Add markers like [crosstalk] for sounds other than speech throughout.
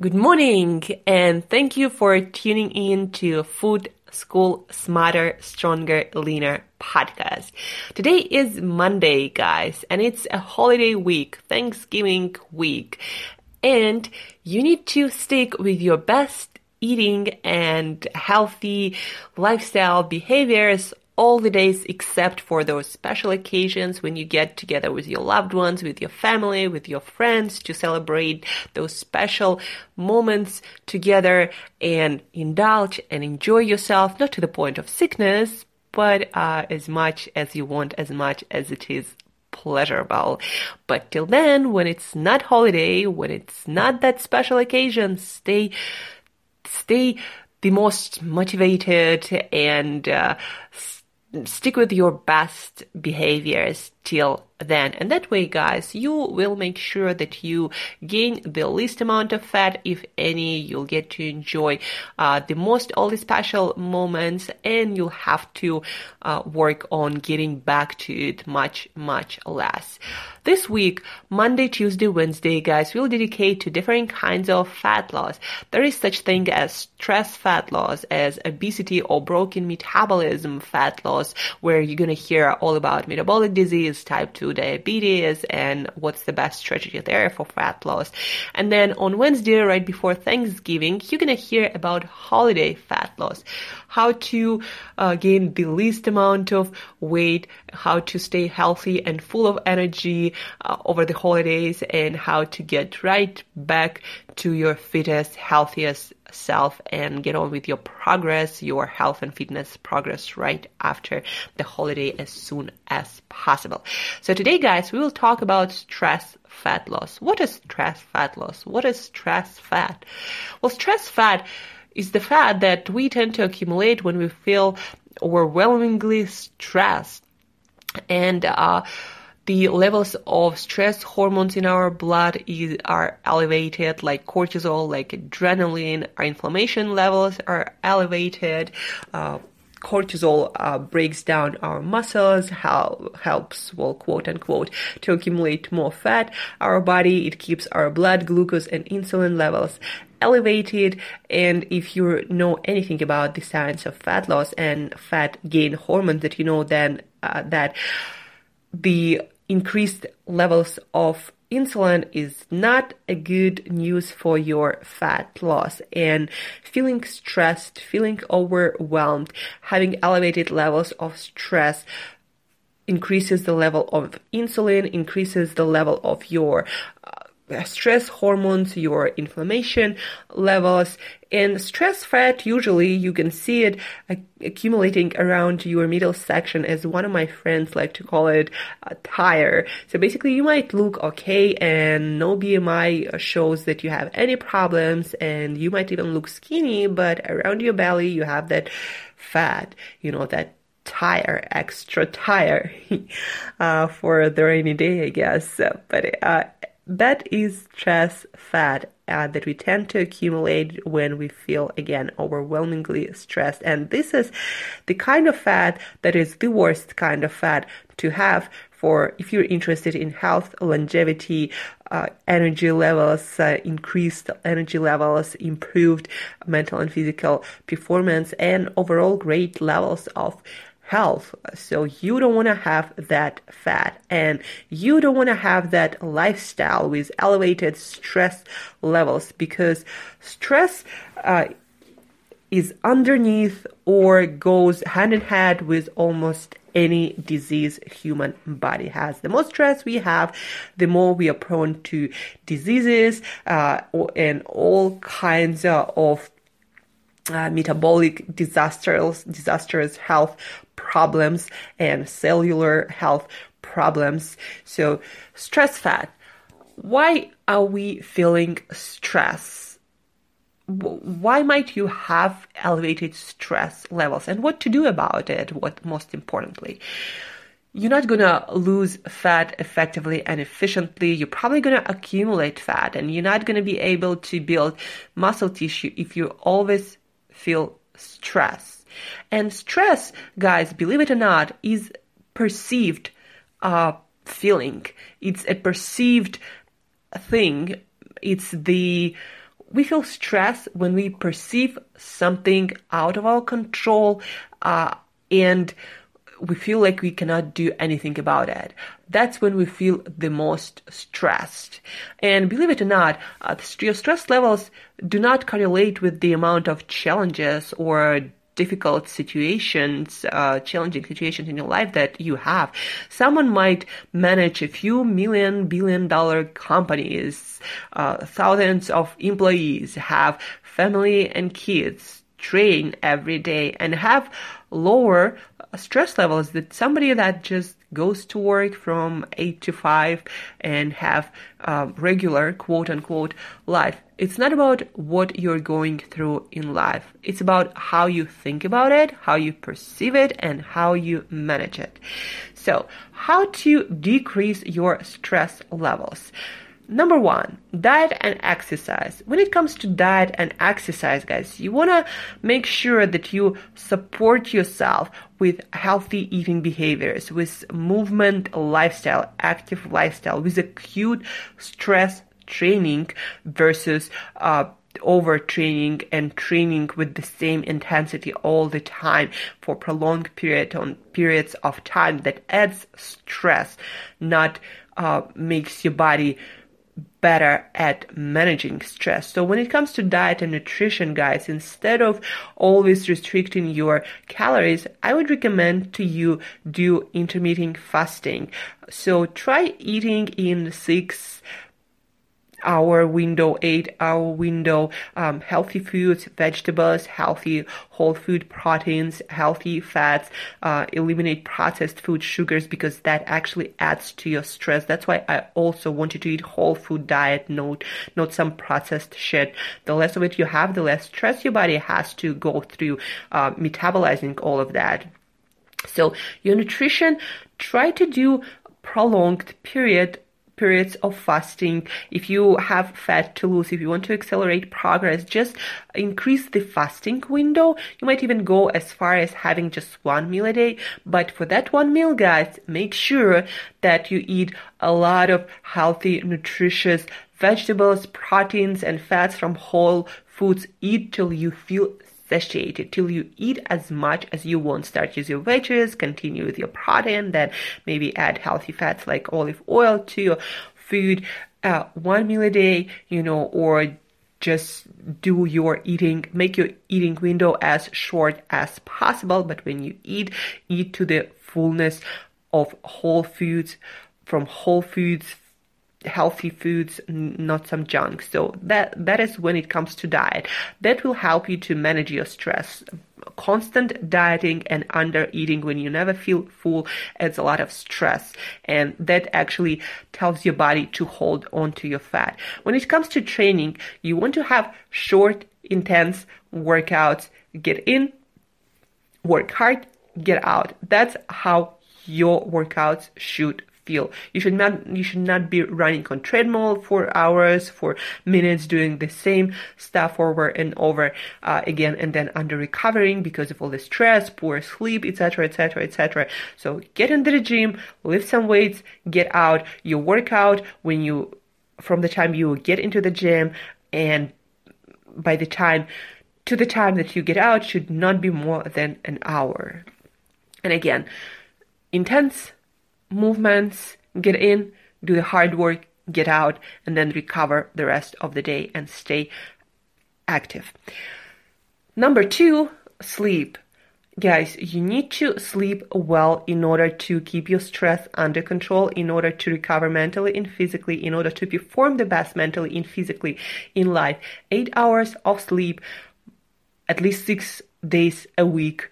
Good morning, and thank you for tuning in to Food School Smarter, Stronger, Leaner podcast. Today is Monday, guys, and it's a holiday week, Thanksgiving week, and you need to stick with your best eating and healthy lifestyle behaviors all the days except for those special occasions when you get together with your loved ones, with your family, with your friends to celebrate those special moments together and indulge and enjoy yourself, not to the point of sickness, but uh, as much as you want, as much as it is pleasurable. But till then, when it's not holiday, when it's not that special occasion, stay, stay the most motivated and uh, stick with your best behaviors till then. And that way, guys, you will make sure that you gain the least amount of fat, if any. You'll get to enjoy uh, the most all the special moments, and you'll have to uh, work on getting back to it much, much less. This week, Monday, Tuesday, Wednesday, guys, we'll dedicate to different kinds of fat loss. There is such thing as stress fat loss, as obesity or broken metabolism fat loss, where you're gonna hear all about metabolic disease, type 2 diabetes, and what's the best strategy there for fat loss. And then on Wednesday, right before Thanksgiving, you're gonna hear about holiday fat loss, how to uh, gain the least amount of weight, how to stay healthy and full of energy uh, over the holidays, and how to get right back to your fittest, healthiest self and get on with your progress, your health and fitness progress right after the holiday as soon as possible. So today, guys, we will talk about stress fat loss. What is stress fat loss? What is stress fat? Well, stress fat is the fat that we tend to accumulate when we feel overwhelmingly stressed. And, uh, the levels of stress hormones in our blood is, are elevated, like cortisol, like adrenaline. Our inflammation levels are elevated. Uh, cortisol uh, breaks down our muscles, help, helps, well, quote unquote, to accumulate more fat. Our body, it keeps our blood glucose and insulin levels elevated. And if you know anything about the science of fat loss and fat gain hormones, that you know then uh, that the increased levels of insulin is not a good news for your fat loss. And feeling stressed, feeling overwhelmed, having elevated levels of stress increases the level of insulin, increases the level of your uh, stress hormones, your inflammation levels, and stress fat, usually you can see it accumulating around your middle section as one of my friends like to call it a tire. So basically you might look okay and no BMI shows that you have any problems and you might even look skinny, but around your belly you have that fat, you know, that tire, extra tire, [laughs] uh, for the rainy day, I guess. But, uh, that is stress fat uh, that we tend to accumulate when we feel again overwhelmingly stressed. And this is the kind of fat that is the worst kind of fat to have for if you're interested in health, longevity, uh, energy levels, uh, increased energy levels, improved mental and physical performance, and overall great levels of health. So you don't want to have that fat and you don't want to have that lifestyle with elevated stress levels because stress uh, is underneath or goes hand in hand with almost any disease human body has. The more stress we have, the more we are prone to diseases uh, and all kinds of uh, metabolic disasters, disastrous health problems and cellular health problems. So, stress fat. Why are we feeling stress? why might you have elevated stress levels and what to do about it what most importantly you're not going to lose fat effectively and efficiently you're probably going to accumulate fat and you're not going to be able to build muscle tissue if you're always feel stress. And stress guys believe it or not is perceived uh, feeling. It's a perceived thing. It's the we feel stress when we perceive something out of our control uh, and we feel like we cannot do anything about it. That's when we feel the most stressed. And believe it or not, uh, your stress levels do not correlate with the amount of challenges or difficult situations, uh, challenging situations in your life that you have. Someone might manage a few million, billion dollar companies, uh, thousands of employees, have family and kids, train every day, and have lower stress levels than somebody that just goes to work from 8 to 5 and have regular quote unquote life. It's not about what you're going through in life. It's about how you think about it, how you perceive it, and how you manage it. So, how to decrease your stress levels. Number one, diet and exercise. When it comes to diet and exercise, guys, you want to make sure that you support yourself with healthy eating behaviors, with movement lifestyle, active lifestyle, with acute stress training versus uh, overtraining and training with the same intensity all the time for prolonged period on periods of time that adds stress, not uh, makes your body better at managing stress. So when it comes to diet and nutrition, guys, instead of always restricting your calories, I would recommend to you do intermittent fasting. So try eating in six hour window, eight hour window, um, healthy foods, vegetables, healthy whole food proteins, healthy fats, uh, eliminate processed food sugars because that actually adds to your stress. That's why I also want you to eat whole food diet, not, not some processed shit. The less of it you have, the less stress your body has to go through, uh, metabolizing all of that. So your nutrition, try to do prolonged period periods of fasting. If you have fat to lose, if you want to accelerate progress, just increase the fasting window. You might even go as far as having just one meal a day. But for that one meal, guys, make sure that you eat a lot of healthy, nutritious vegetables, proteins, and fats from whole foods. Eat till you feel satiated till you eat as much as you want. Start with your veggies, continue with your protein, then maybe add healthy fats like olive oil to your food, uh, one meal a day, you know, or just do your eating, make your eating window as short as possible. But when you eat, eat to the fullness of whole foods from whole foods healthy foods, not some junk. So that that is when it comes to diet. That will help you to manage your stress. Constant dieting and under eating when you never feel full adds a lot of stress, and that actually tells your body to hold on to your fat. When it comes to training, you want to have short, intense workouts. Get in, work hard, get out. That's how your workouts should feel. You should not you should not be running on treadmill for hours, for minutes, doing the same stuff over and over uh, again, and then under recovering because of all the stress, poor sleep, etc., etc., etc. So get into the gym, lift some weights, get out. You workout when you from the time you get into the gym and by the time to the time that you get out should not be more than an hour. And again, intense movements, get in, do the hard work, get out, and then recover the rest of the day and stay active. Number two, sleep. Guys, you need to sleep well in order to keep your stress under control, in order to recover mentally and physically, in order to perform the best mentally and physically in life. Eight hours of sleep, at least six days a week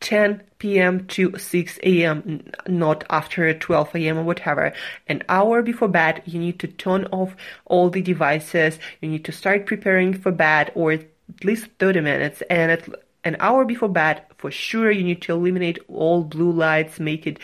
10 p.m. to 6 a.m., not after 12 a.m. or whatever. An hour before bed, you need to turn off all the devices. You need to start preparing for bed or at least 30 minutes. And at an hour before bed, for sure, you need to eliminate all blue lights, make it,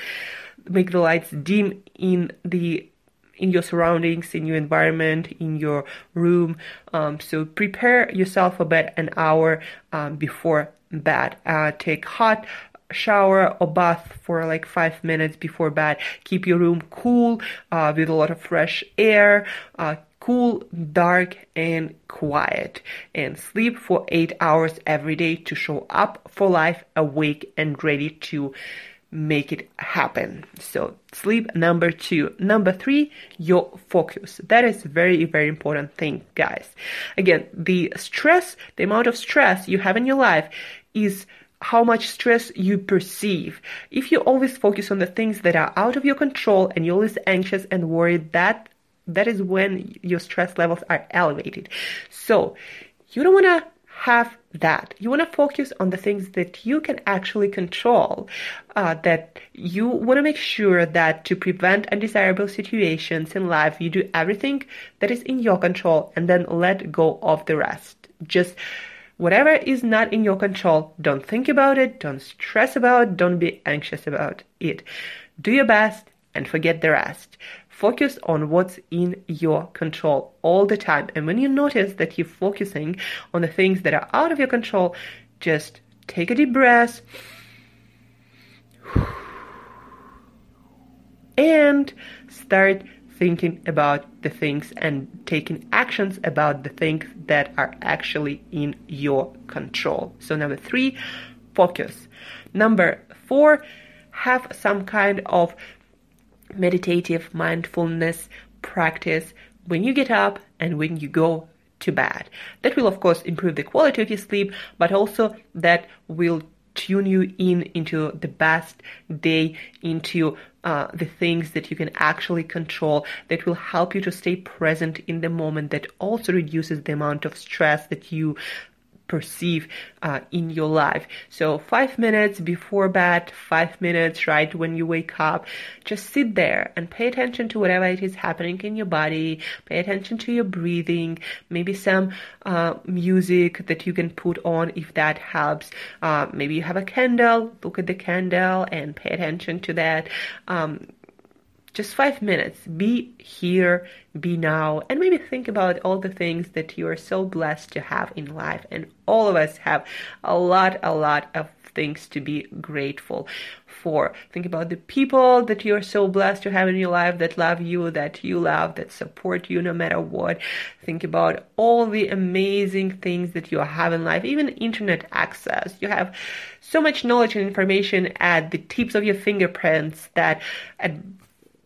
make the lights dim in the in your surroundings, in your environment, in your room. Um, so prepare yourself for bed an hour um, before bed. Uh, take hot shower or bath for like five minutes before bed. Keep your room cool uh, with a lot of fresh air. Uh, cool, dark, and quiet. And sleep for eight hours every day to show up for life awake and ready to make it happen. So sleep number two. Number three, your focus. That is very, very important thing, guys. Again, the stress, the amount of stress you have in your life is how much stress you perceive. If you always focus on the things that are out of your control and you're always anxious and worried, that that is when your stress levels are elevated. So you don't want to have that. You want to focus on the things that you can actually control, uh, that you want to make sure that to prevent undesirable situations in life, you do everything that is in your control and then let go of the rest. Just whatever is not in your control, don't think about it, don't stress about it, don't be anxious about it. Do your best and forget the rest. Focus on what's in your control all the time. And when you notice that you're focusing on the things that are out of your control, just take a deep breath [sighs] and start thinking about the things and taking actions about the things that are actually in your control. So, number three, focus. Number four, have some kind of meditative mindfulness practice when you get up and when you go to bed. That will, of course, improve the quality of your sleep, but also that will tune you in into the best day, into uh, the things that you can actually control that will help you to stay present in the moment, that also reduces the amount of stress that you perceive uh, in your life. So, five minutes before bed, five minutes right when you wake up, just sit there and pay attention to whatever it is happening in your body. Pay attention to your breathing, maybe some uh, music that you can put on if that helps. Uh, maybe you have a candle, look at the candle and pay attention to that. Um, just five minutes. Be here, be now, and maybe think about all the things that you are so blessed to have in life. And all of us have a lot, a lot of things to be grateful for. Think about the people that you're so blessed to have in your life that love you, that you love, that support you no matter what. Think about all the amazing things that you have in life, even internet access. You have so much knowledge and information at the tips of your fingerprints that at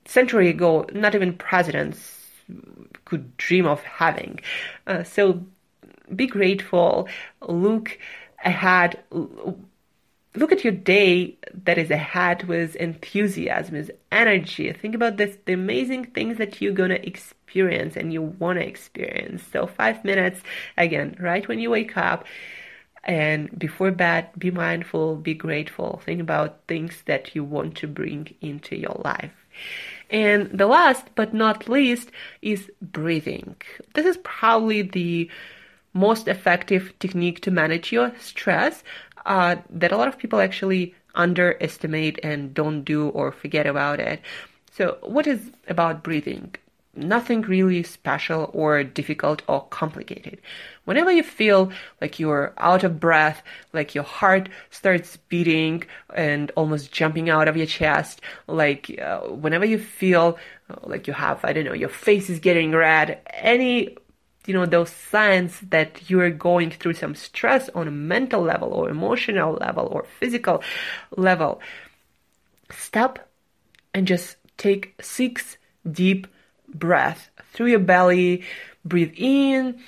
century ago, not even presidents could dream of having. Uh, so be grateful, look ahead, look at your day that is ahead with enthusiasm, with energy. Think about this, the amazing things that you're gonna experience and you wanna experience. So five minutes, again, right when you wake up, and before bed, be mindful, be grateful, think about things that you want to bring into your life. And the last but not least is breathing. This is probably the most effective technique to manage your stress uh, that a lot of people actually underestimate and don't do or forget about it. So, what is about breathing? Nothing really special or difficult or complicated. Whenever you feel like you're out of breath, like your heart starts beating and almost jumping out of your chest, like uh, whenever you feel uh, like you have, I don't know, your face is getting red, any you know those signs that you are going through some stress on a mental level or emotional level or physical level stop and just take six deep breaths through your belly breathe in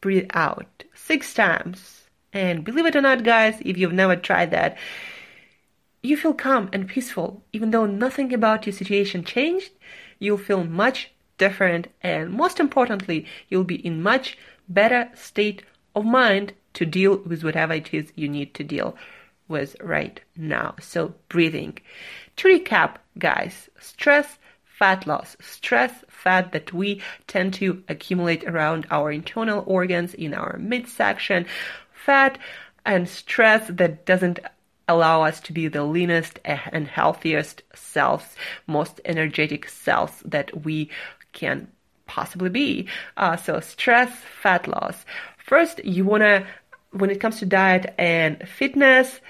breathe out six times and believe it or not guys if you've never tried that you feel calm and peaceful even though nothing about your situation changed you'll feel much different and most importantly, you'll be in much better state of mind to deal with whatever it is you need to deal with right now. So breathing. To recap, guys, stress, fat loss, stress, fat that we tend to accumulate around our internal organs in our midsection, fat and stress that doesn't allow us to be the leanest and healthiest selves, most energetic selves that we can possibly be. Uh, so stress, fat loss. First, you want to, when it comes to diet and fitness,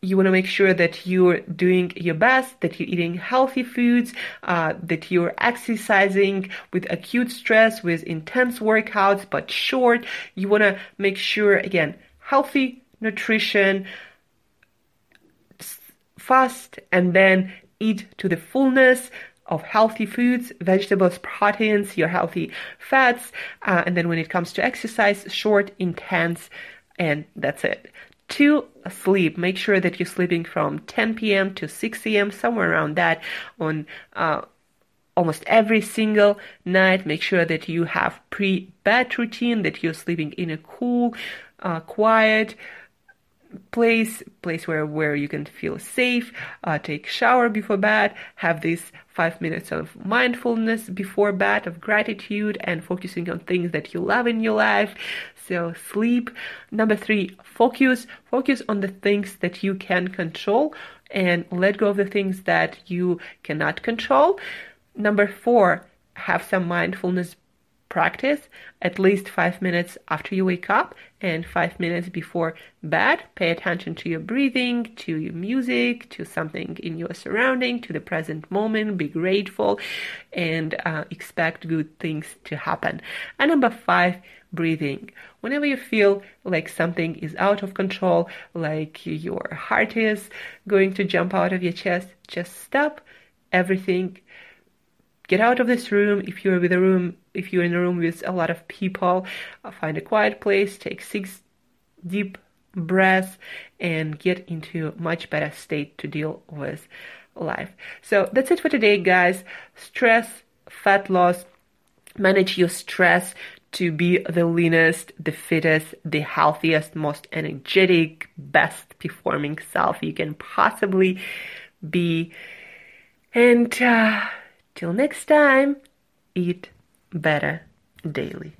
you want to make sure that you're doing your best, that you're eating healthy foods, uh, that you're exercising with acute stress, with intense workouts, but short. You want to make sure, again, healthy nutrition, fast and then eat to the fullness of healthy foods, vegetables, proteins, your healthy fats, uh, and then when it comes to exercise, short, intense, and that's it. Two, sleep. Make sure that you're sleeping from 10 p.m. to 6 a.m., somewhere around that on uh, almost every single night. Make sure that you have pre-bed routine, that you're sleeping in a cool, uh, quiet, place place where where you can feel safe uh, take shower before bed have these five minutes of mindfulness before bed of gratitude and focusing on things that you love in your life. So sleep. Number three focus. Focus on the things that you can control and let go of the things that you cannot control. Number four have some mindfulness practice at least five minutes after you wake up and five minutes before bed. Pay attention to your breathing, to your music, to something in your surrounding, to the present moment. Be grateful and uh, expect good things to happen. And number five, breathing. Whenever you feel like something is out of control, like your heart is going to jump out of your chest, just stop everything get out of this room if you're with a room if you're in a room with a lot of people uh, find a quiet place take six deep breaths and get into a much better state to deal with life so that's it for today guys stress fat loss manage your stress to be the leanest, the fittest, the healthiest, most energetic, best performing self you can possibly be. And uh, Till next time, eat better daily.